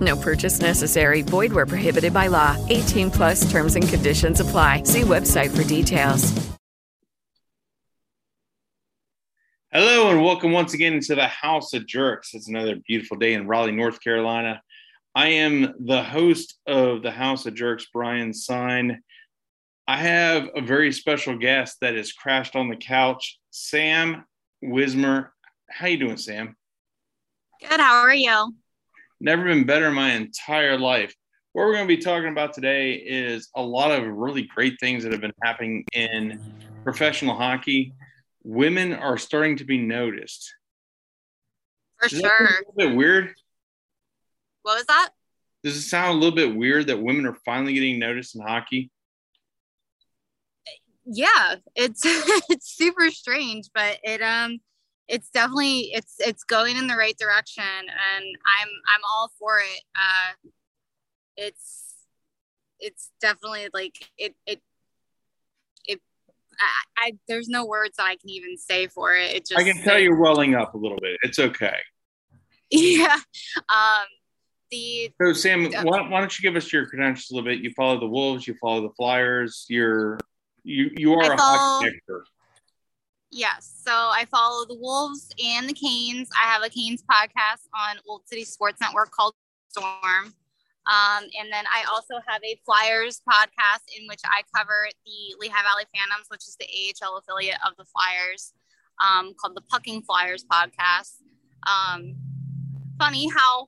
No purchase necessary. Void where prohibited by law. 18 plus terms and conditions apply. See website for details. Hello and welcome once again to the House of Jerks. It's another beautiful day in Raleigh, North Carolina. I am the host of the House of Jerks, Brian Sign. I have a very special guest that has crashed on the couch, Sam Wismer. How you doing, Sam? Good. How are you? Never been better in my entire life. What we're going to be talking about today is a lot of really great things that have been happening in professional hockey. Women are starting to be noticed. For that sure. a little bit weird? What was that? Does it sound a little bit weird that women are finally getting noticed in hockey? Yeah, it's it's super strange, but it um it's definitely it's it's going in the right direction and I'm I'm all for it. Uh it's it's definitely like it it it I, I there's no words that I can even say for it. It just I can tell you're welling up a little bit. It's okay. yeah. Um the So, Sam, why, why don't you give us your credentials a little bit? You follow the Wolves, you follow the Flyers. You're you you are I a follow- hockey. Yes. So I follow the Wolves and the Canes. I have a Canes podcast on Old City Sports Network called Storm. Um, and then I also have a Flyers podcast in which I cover the Lehigh Valley Phantoms, which is the AHL affiliate of the Flyers, um, called the Pucking Flyers podcast. Um, funny how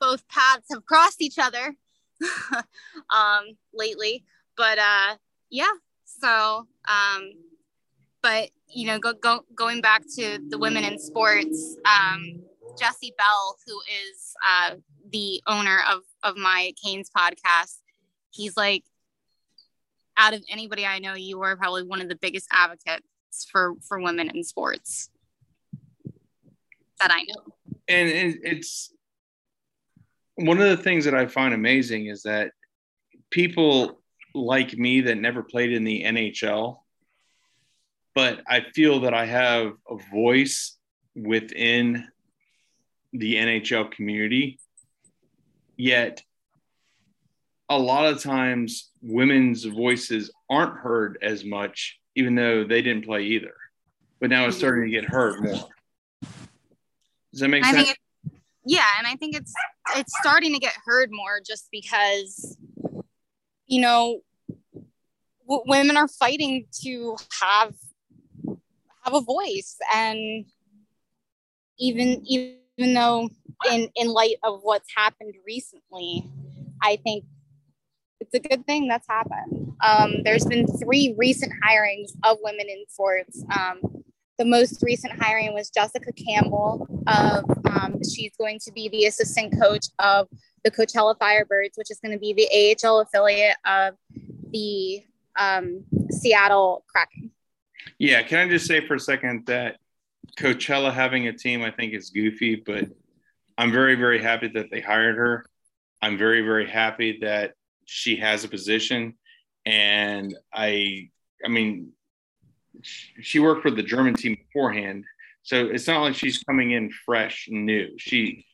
both paths have crossed each other um, lately. But uh, yeah, so um, but you know, go, go, going back to the women in sports, um, Jesse Bell, who is uh, the owner of of my Canes podcast, he's like, out of anybody I know, you are probably one of the biggest advocates for for women in sports that I know. And it's one of the things that I find amazing is that people like me that never played in the NHL, but I feel that I have a voice within the NHL community. Yet, a lot of times, women's voices aren't heard as much, even though they didn't play either. But now it's starting to get heard more. Does that make I sense? think it, yeah, and I think it's it's starting to get heard more just because you know w- women are fighting to have have a voice and even even though in in light of what's happened recently i think it's a good thing that's happened um, there's been three recent hirings of women in sports um, the most recent hiring was Jessica Campbell. Of um, she's going to be the assistant coach of the Coachella Firebirds, which is going to be the AHL affiliate of the um, Seattle Kraken. Yeah, can I just say for a second that Coachella having a team I think is goofy, but I'm very, very happy that they hired her. I'm very, very happy that she has a position. And I I mean she worked for the German team beforehand. So it's not like she's coming in fresh and new. She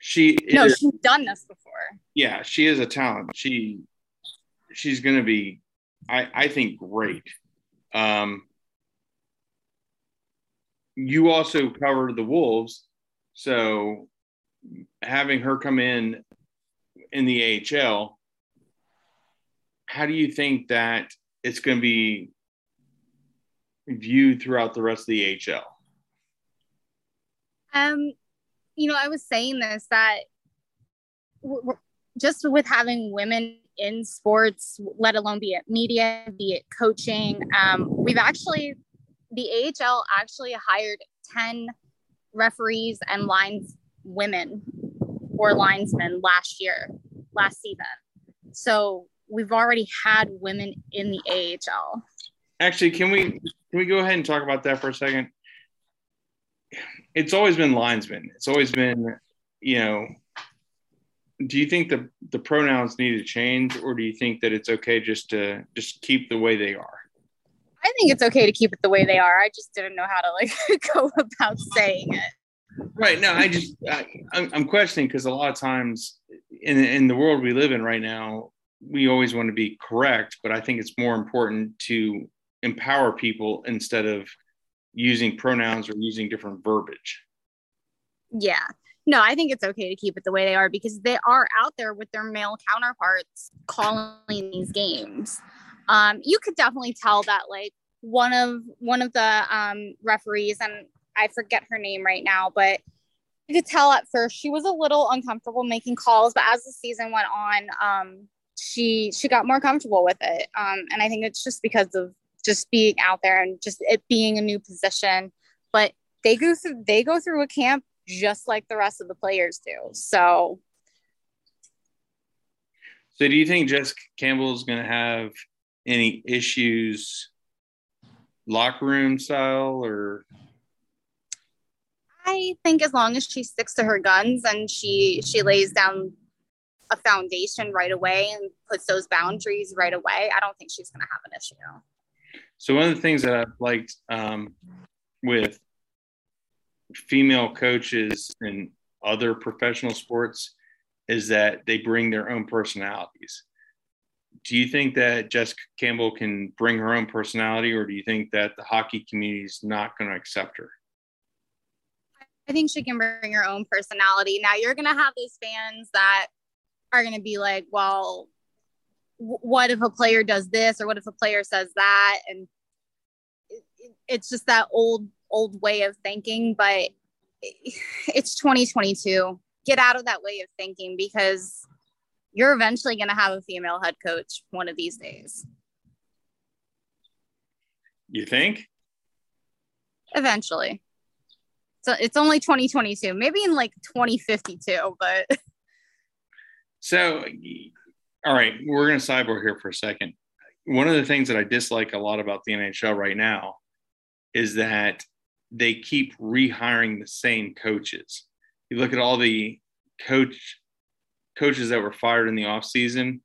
she No, is, she's done this before. yeah, she is a talent. She she's going to be, I I think, great. Um, you also covered the Wolves, so having her come in in the AHL, how do you think that it's going to be viewed throughout the rest of the AHL? Um, you know, I was saying this that w- w- just with having women in sports, let alone be it media, be it coaching, um, we've actually the AHL actually hired ten referees and lines women or linesmen last year, last season. So we've already had women in the AHL. Actually, can we can we go ahead and talk about that for a second? It's always been linesmen. It's always been, you know. Do you think the the pronouns need to change, or do you think that it's okay just to just keep the way they are? I think it's okay to keep it the way they are. I just didn't know how to like go about saying it. Right. No, I just I, I'm, I'm questioning because a lot of times in in the world we live in right now, we always want to be correct, but I think it's more important to empower people instead of using pronouns or using different verbiage. Yeah. No, I think it's okay to keep it the way they are because they are out there with their male counterparts calling these games. Um, you could definitely tell that like one of one of the um, referees, and I forget her name right now, but you could tell at first she was a little uncomfortable making calls, but as the season went on, um, she she got more comfortable with it. Um, and I think it's just because of just being out there and just it being a new position. But they go through they go through a camp just like the rest of the players do. So So do you think Jessica Campbell is going to have any issues locker room style or I think as long as she sticks to her guns and she she lays down a foundation right away and puts those boundaries right away, I don't think she's going to have an issue. So one of the things that I've liked um, with female coaches in other professional sports is that they bring their own personalities. Do you think that Jessica Campbell can bring her own personality, or do you think that the hockey community is not going to accept her? I think she can bring her own personality. Now you're going to have those fans that are going to be like, well, what if a player does this or what if a player says that? And it, it, it's just that old, old way of thinking, but it's 2022. Get out of that way of thinking because you're eventually going to have a female head coach one of these days. You think? Eventually. So it's only 2022, maybe in like 2052, but So, all right, we're going to sidebar here for a second. One of the things that I dislike a lot about the NHL right now is that they keep rehiring the same coaches. You look at all the coach coaches that were fired in the offseason,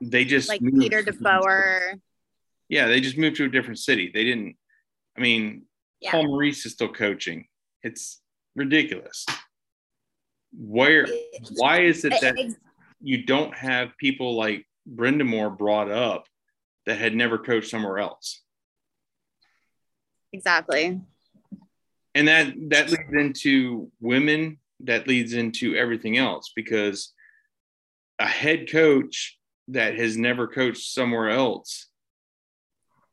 they just like Peter DeBoer. Yeah, they just moved to a different city. They didn't. I mean, Yeah. Paul Maurice is still coaching. It's ridiculous. Where? Why is it that you don't have people like Brind'Amour brought up that had never coached somewhere else? Exactly. And that that leads into women. That leads into everything else because a head coach that has never coached somewhere else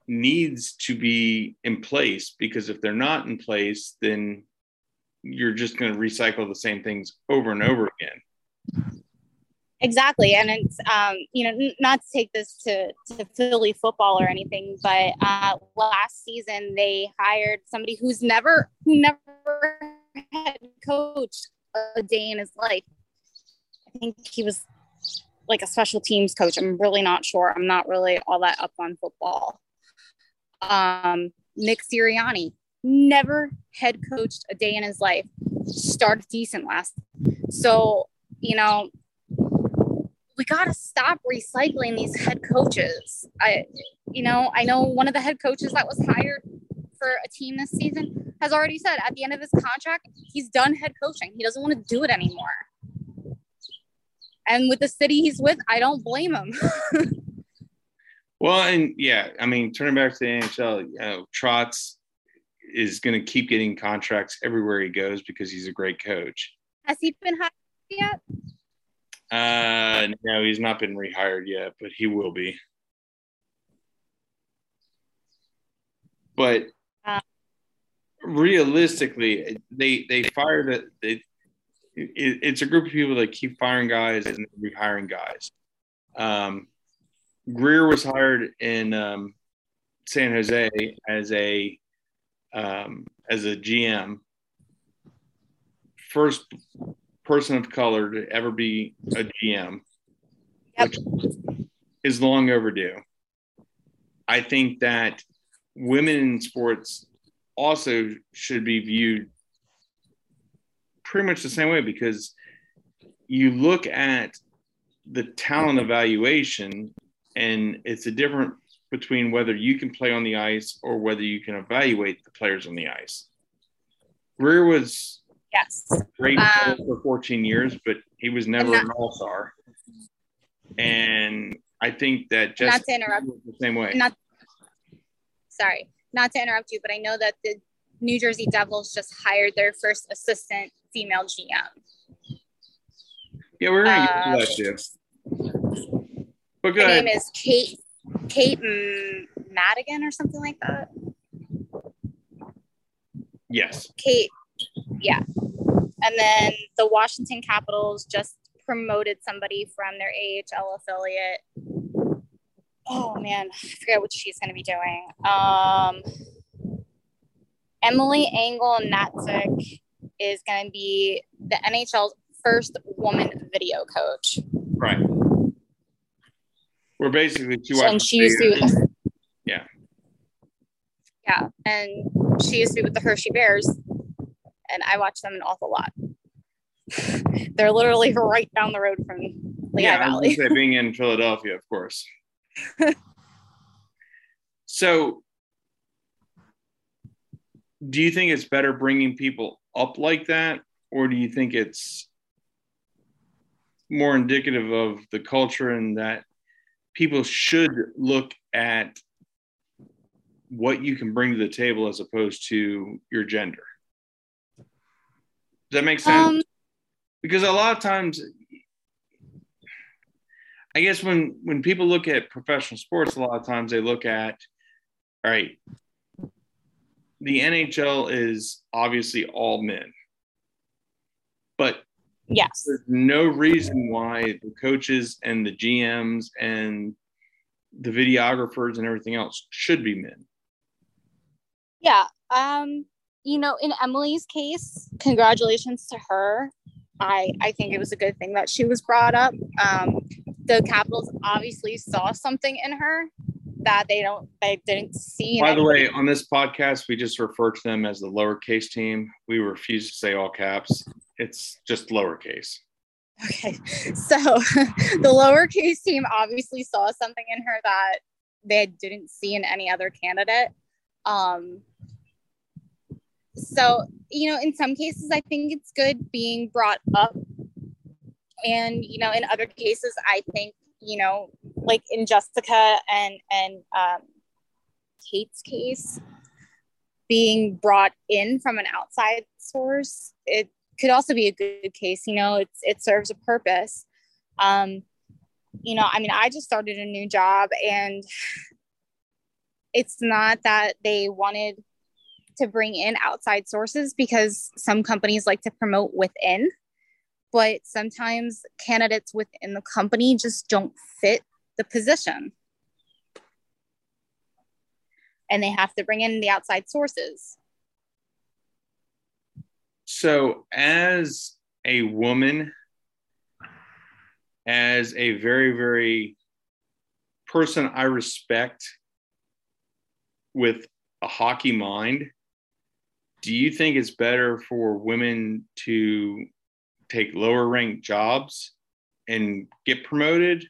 needs to be in place because if they're not in place, then you're just going to recycle the same things over and over again. Exactly. And it's, um, you know, not to take this to, to Philly football or anything, but uh, last season they hired somebody who's never, who never had coached a day in his life. I think he was like a special teams coach. I'm really not sure. I'm not really all that up on football. Um, Nick Sirianni never head coached a day in his life. Started decent last. So, you know, we got to stop recycling these head coaches. I, you know, I know one of the head coaches that was hired for a team this season has already said at the end of his contract, he's done head coaching. He doesn't want to do it anymore. And with the city he's with, I don't blame him. Well, and yeah, I mean, turning back to the NHL, you uh, know, Trotz is going to keep getting contracts everywhere he goes because he's a great coach. Has he been hired yet? Uh, no, he's not been rehired yet, but he will be. but Uh. realistically, they they fired it. It, it. It's a group of people that keep firing guys and rehiring guys. Um, Grier was hired in um, San Jose as a um, as a GM, first person of color to ever be a GM, Yep. which is long overdue. I think that women in sports also should be viewed pretty much the same way because you look at the talent evaluation and it's a different between whether you can play on the ice or whether you can evaluate the players on the ice. Grier was Yes. great Um, for 14 years, but he was never not- an all star. And I think that just Not to interrupt. the same way. Not sorry, not to interrupt you, but I know that the New Jersey Devils just hired their first assistant female GM. yeah, we're gonna uh, get to that. But Her name is Kate Kate Madigan or something like that. yes. Kate, yeah. And then the Washington Capitals just promoted somebody from their AHL affiliate. Oh man, I forget what she's going to be doing. Um, Emily Engel-Natzke is going to be the NHL's first woman video coach. Right. We're basically two and she used to be with the, Yeah. yeah and she used to be with the hershey bears and i watch them an awful lot they're literally right down the road from lehigh yeah, valley say, being in Philadelphia, of course. so, do you think it's better bringing people up like that, or do you think it's more indicative of the culture and that people should look at what you can bring to the table as opposed to your gender? Does that make sense? um because a lot of times i guess when when people look at professional sports a lot of times they look at all right the nhl is obviously all men. But yes. there's no reason why the coaches and the gms and the videographers and everything else should be men. Yeah um you know in emily's case congratulations to her. I i think it was a good thing that she was brought up. Um the capitals obviously saw something in her that they don't they didn't see by the way on this podcast we just refer to them as the lowercase team. We refuse to say all caps. It's just lowercase. Okay, so the lowercase team obviously saw something in her that they didn't see in any other candidate. Um, so, you know, in some cases, I think it's good being brought up. And, you know, in other cases, I think, you know, like in Jessica and, and um, Kate's case, being brought in from an outside source, it could also be a good case you know it's it serves a purpose um you know i mean i just started a new job and it's not that they wanted to bring in outside sources because some companies like to promote within but sometimes candidates within the company just don't fit the position. And they have to bring in the outside sources. So, as a woman, as a very, very person I respect with a hockey mind, do you think it's better for women to take lower ranked jobs and get promoted?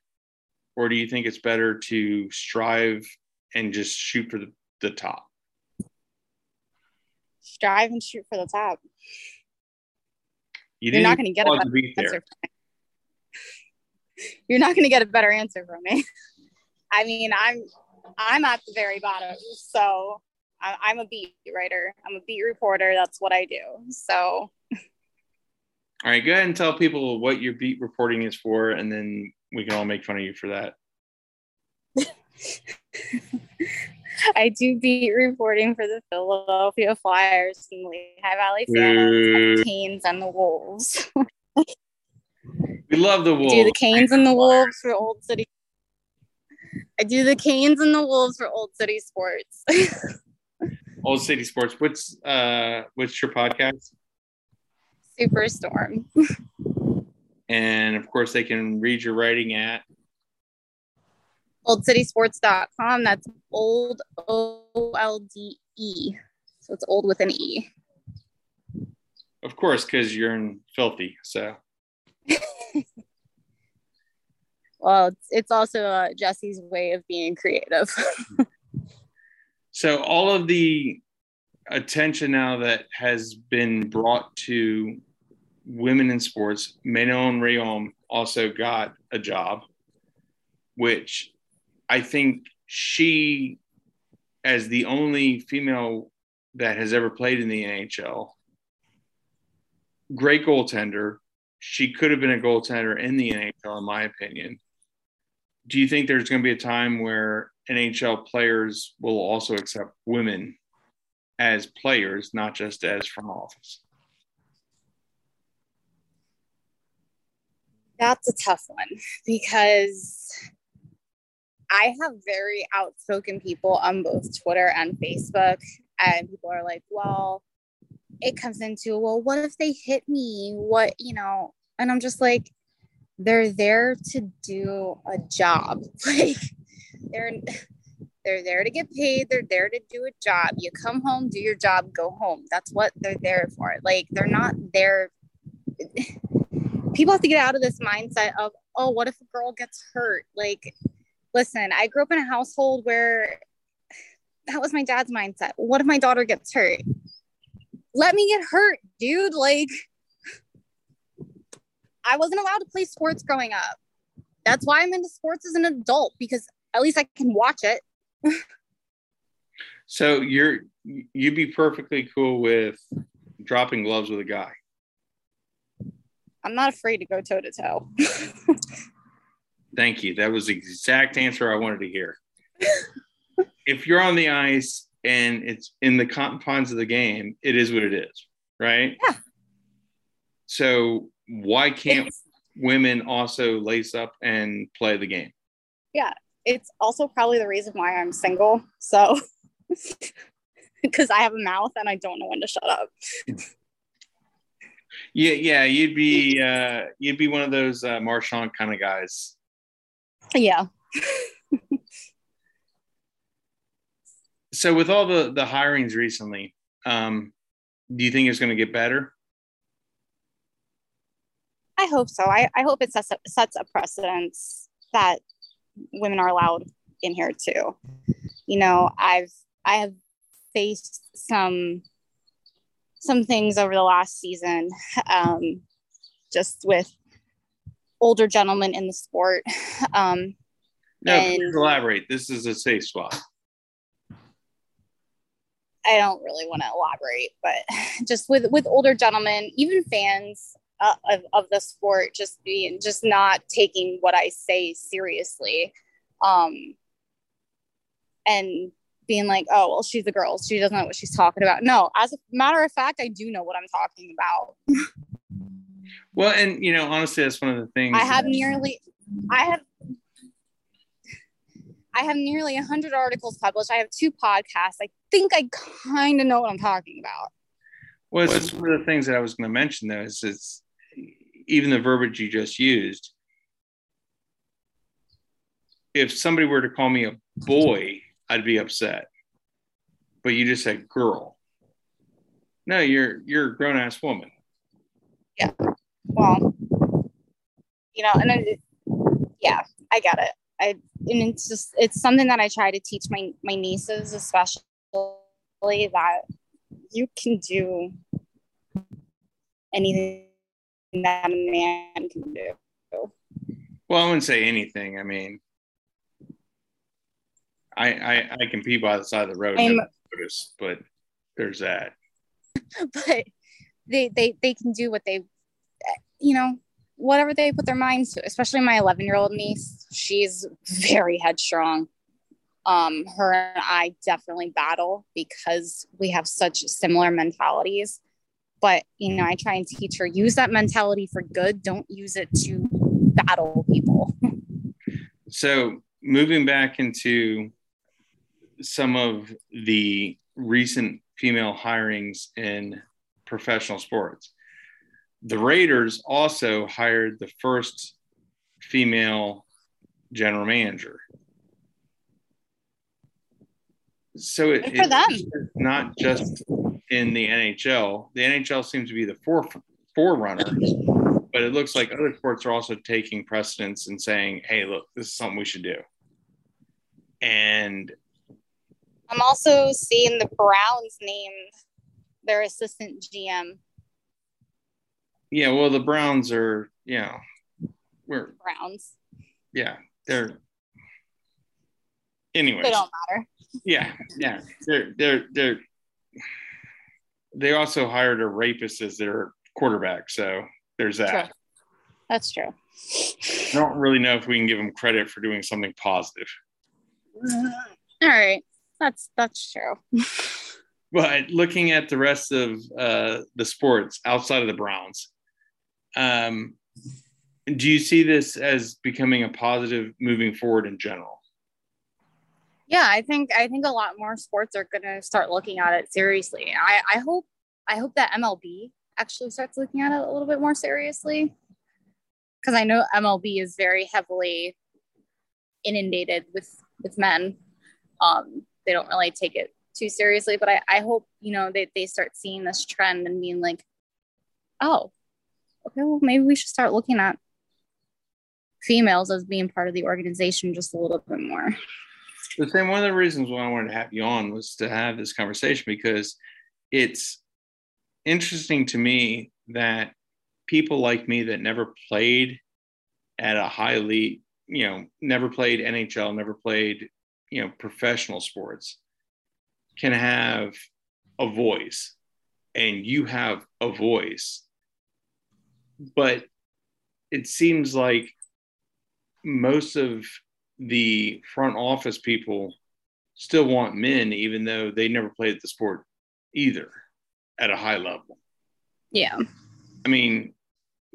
Or do you think it's better to strive and just shoot for the, the top? strive and shoot for the top You You're not gonna get a better to answer. You're not going to get a better answer from me. I mean, I'm I'm at the very bottom, so I, I'm a beat writer. I'm a beat reporter. That's what I do. So All right, go ahead and tell people what your beat reporting is for, and then we can all make fun of you for that. I I do beat reporting for the Philadelphia Flyers and Lehigh Valley Phantoms, the Canes, and the Wolves. We love the Wolves. I do the Canes and the Wolves for Old City. I do the Canes and the Wolves for Old City Sports. Old City Sports. What's uh what's your podcast? Superstorm. And of course they can read your writing at oldcitysports.com. That's old O L D E. So it's old with an E. of course, because you're in filthy. So Well, it's, it's also uh, Jesse's way of being creative. so all of the attention now that has been brought to women in sports, Manon Rhéaume also got a job, which I think she, as the only female that has ever played in the NHL, great goaltender. She could have been a goaltender in the NHL, in my opinion. Do you think there's going to be a time where NHL players will also accept women as players, not just as front office? That's a tough one because I have very outspoken people on both Twitter and Facebook, and people are like, well, it comes into, well, what if they hit me? What, you know, and I'm just like, they're there to do a job. Like, they're, they're there to get paid. They're there to do a job. You come home, do your job, go home. That's what they're there for. Like, they're not there. People have to get out of this mindset of, oh, what if a girl gets hurt? Like, listen, I grew up in a household where that was my dad's mindset. What if my daughter gets hurt? Let me get hurt, dude. Like, I wasn't allowed to play sports growing up. That's why I'm into sports as an adult because at least I can watch it. So you're you'd be perfectly cool with dropping gloves with a guy. I'm not afraid to go toe to toe. Thank you. That was the exact answer I wanted to hear. if you're on the ice and it's in the confines of the game, it is what it is, right? Yeah. So why can't women also lace up and play the game? Yeah, it's also probably the reason why I'm single. So, because I have a mouth and I don't know when to shut up. Yeah, yeah, you'd be uh, you'd be one of those uh, Marchand kind of guys. Yeah. So with all the the hirings recently, um, do you think it's going to get better? I hope so. I, I hope it sets a, sets a precedence that women are allowed in here too. You know, I've I have faced some some things over the last season, um, just with older gentlemen in the sport. Um, No, And- elaborate. This is a safe spot. I don't really want to elaborate, but just with with older gentlemen, even fans uh, of of the sport, just being just not taking what I say seriously, um, and being like, oh well, she's a girl, she doesn't know what she's talking about. No, as a matter of fact, I do know what I'm talking about. Well, and you know, honestly, that's one of the things. I have nearly, I have. I have nearly 100 articles published. I have two podcasts. I think I kind of know what I'm talking about. Well, it's one of the things that I was going to mention, though, is it's even the verbiage you just used. If somebody were to call me a boy, I'd be upset. But you just said girl. No, you're you're a grown ass woman. Yeah. Well you know and yeah i get it i and it's just it's something that i try to teach my my nieces especially that you can do anything that a man can do Well, I wouldn't say anything. I mean, I I, I can pee by the side of the road, and notice, but there's that. but they they they can do what they you know whatever they put their minds to especially my 11 year old niece she's very headstrong Um, her and I definitely battle because we have such similar mentalities. But you know, I try and teach her use that mentality for good. Don't use it to battle people. So moving back into some of the recent female hirings in professional sports. The Raiders also hired the first female general manager. So it, Good for them. it's not just in the NHL. The NHL seems to be the fore, forerunner, but it looks like other sports are also taking precedence and saying, hey, look, this is something we should do. And I'm also seeing the Browns name their assistant GM. Yeah, well, the Browns are, you know, we're Browns. yeah, they're. Anyways, They don't matter. yeah, yeah, they're they're they're. They also hired a rapist as their quarterback, so there's that. True. That's true. I don't really know if we can give them credit for doing something positive, All right. That's that's true. but looking at the rest of uh, the sports outside of the Browns, um, do you see this as becoming a positive moving forward in general? Yeah, I think I think a lot more sports are gonna start looking at it seriously. I, I hope I hope that MLB actually starts looking at it a little bit more seriously. Because I know MLB is very heavily inundated with with men. Um, they don't really take it too seriously, but I, I hope, you know, they, they start seeing this trend and being like, oh, okay, well maybe we should start looking at females as being part of the organization just a little bit more. The same one of the reasons why I wanted to have you on was to have this conversation because it's interesting to me that people like me that never played at a highly, you know, never played NHL, never played, you know, professional sports can have a voice and you have a voice. But it seems like most of the front office people still want men, even though they never played the sport either at a high level. Yeah. I mean,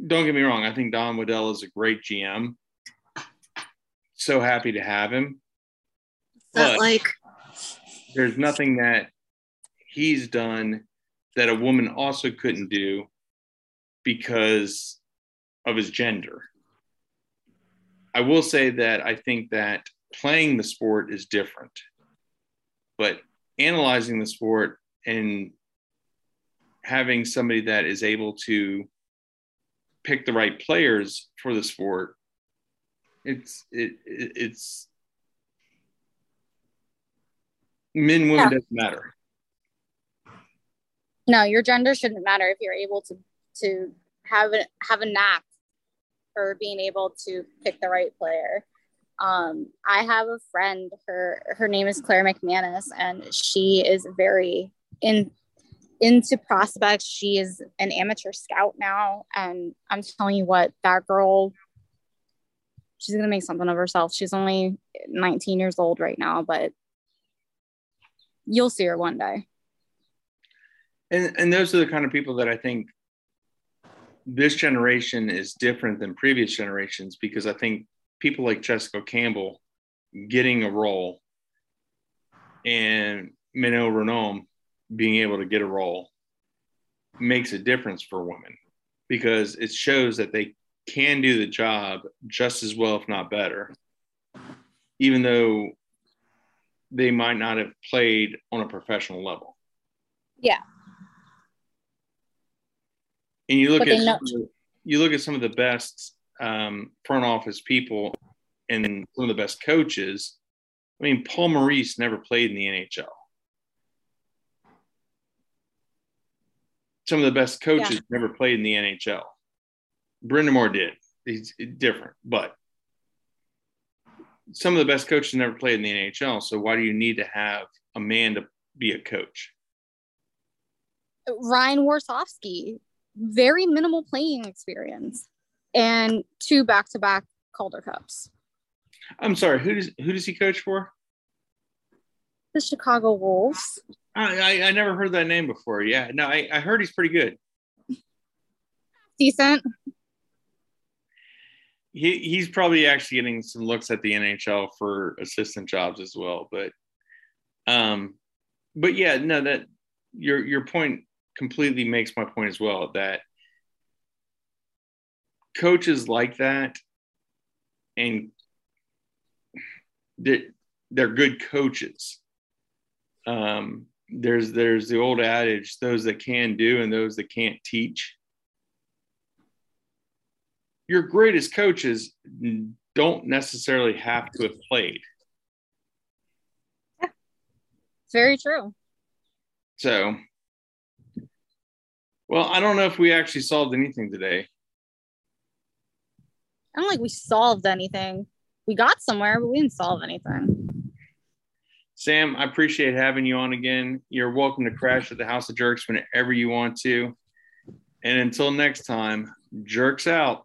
don't get me wrong. I think Don Waddell is a great GM. So happy to have him. But like there's nothing that he's done that a woman also couldn't do because of his gender. I will say that I think that playing the sport is different, but analyzing the sport and having somebody that is able to pick the right players for the sport, it's it, it it's men women Yeah. doesn't matter. no, your gender shouldn't matter if you're able to to have a have a knack for being able to pick the right player. Um, I have a friend. Her her name is Claire McManus, and she is very in into prospects. She is an amateur scout now, and I'm telling you what, that girl, she's gonna make something of herself. She's only 19 years old right now, but you'll see her one day. And and those are the kind of people that I think this generation is different than previous generations because I think people like Jessica Campbell getting a role and Manon Rhéaume being able to get a role makes a difference for women because it shows that they can do the job just as well, if not better, even though they might not have played on a professional level. Yeah. And you look But at of- you look at some of the best um, front office people and some of the best coaches. I mean, Paul Maurice never played in the NHL. Some of the best coaches Yeah. never played in the NHL. Brind'Amour did. He's different, but some of the best coaches never played in the NHL. So why do you need to have a man to be a coach? Ryan Warsofsky, very minimal playing experience, and two back-to-back Calder Cups. I'm sorry. Who does who does he coach for? the Chicago Wolves. I, I, I never heard that name before. Yeah, no, I, I heard he's pretty good. Decent. He he's probably actually getting some looks at the NHL for assistant jobs as well. But um, but yeah, no, that your your point completely makes my point as well. That coaches like that, and they're, they're good coaches. Um, there's there's the old adage: those that can do and those that can't teach. Your greatest coaches don't necessarily have to have played. It's very true. So, well, I don't know if we actually solved anything today. I don't think we solved anything. We got somewhere, but we didn't solve anything. Sam, I appreciate having you on again. You're welcome to crash at the House of Jerks whenever you want to. And until next time, jerks out.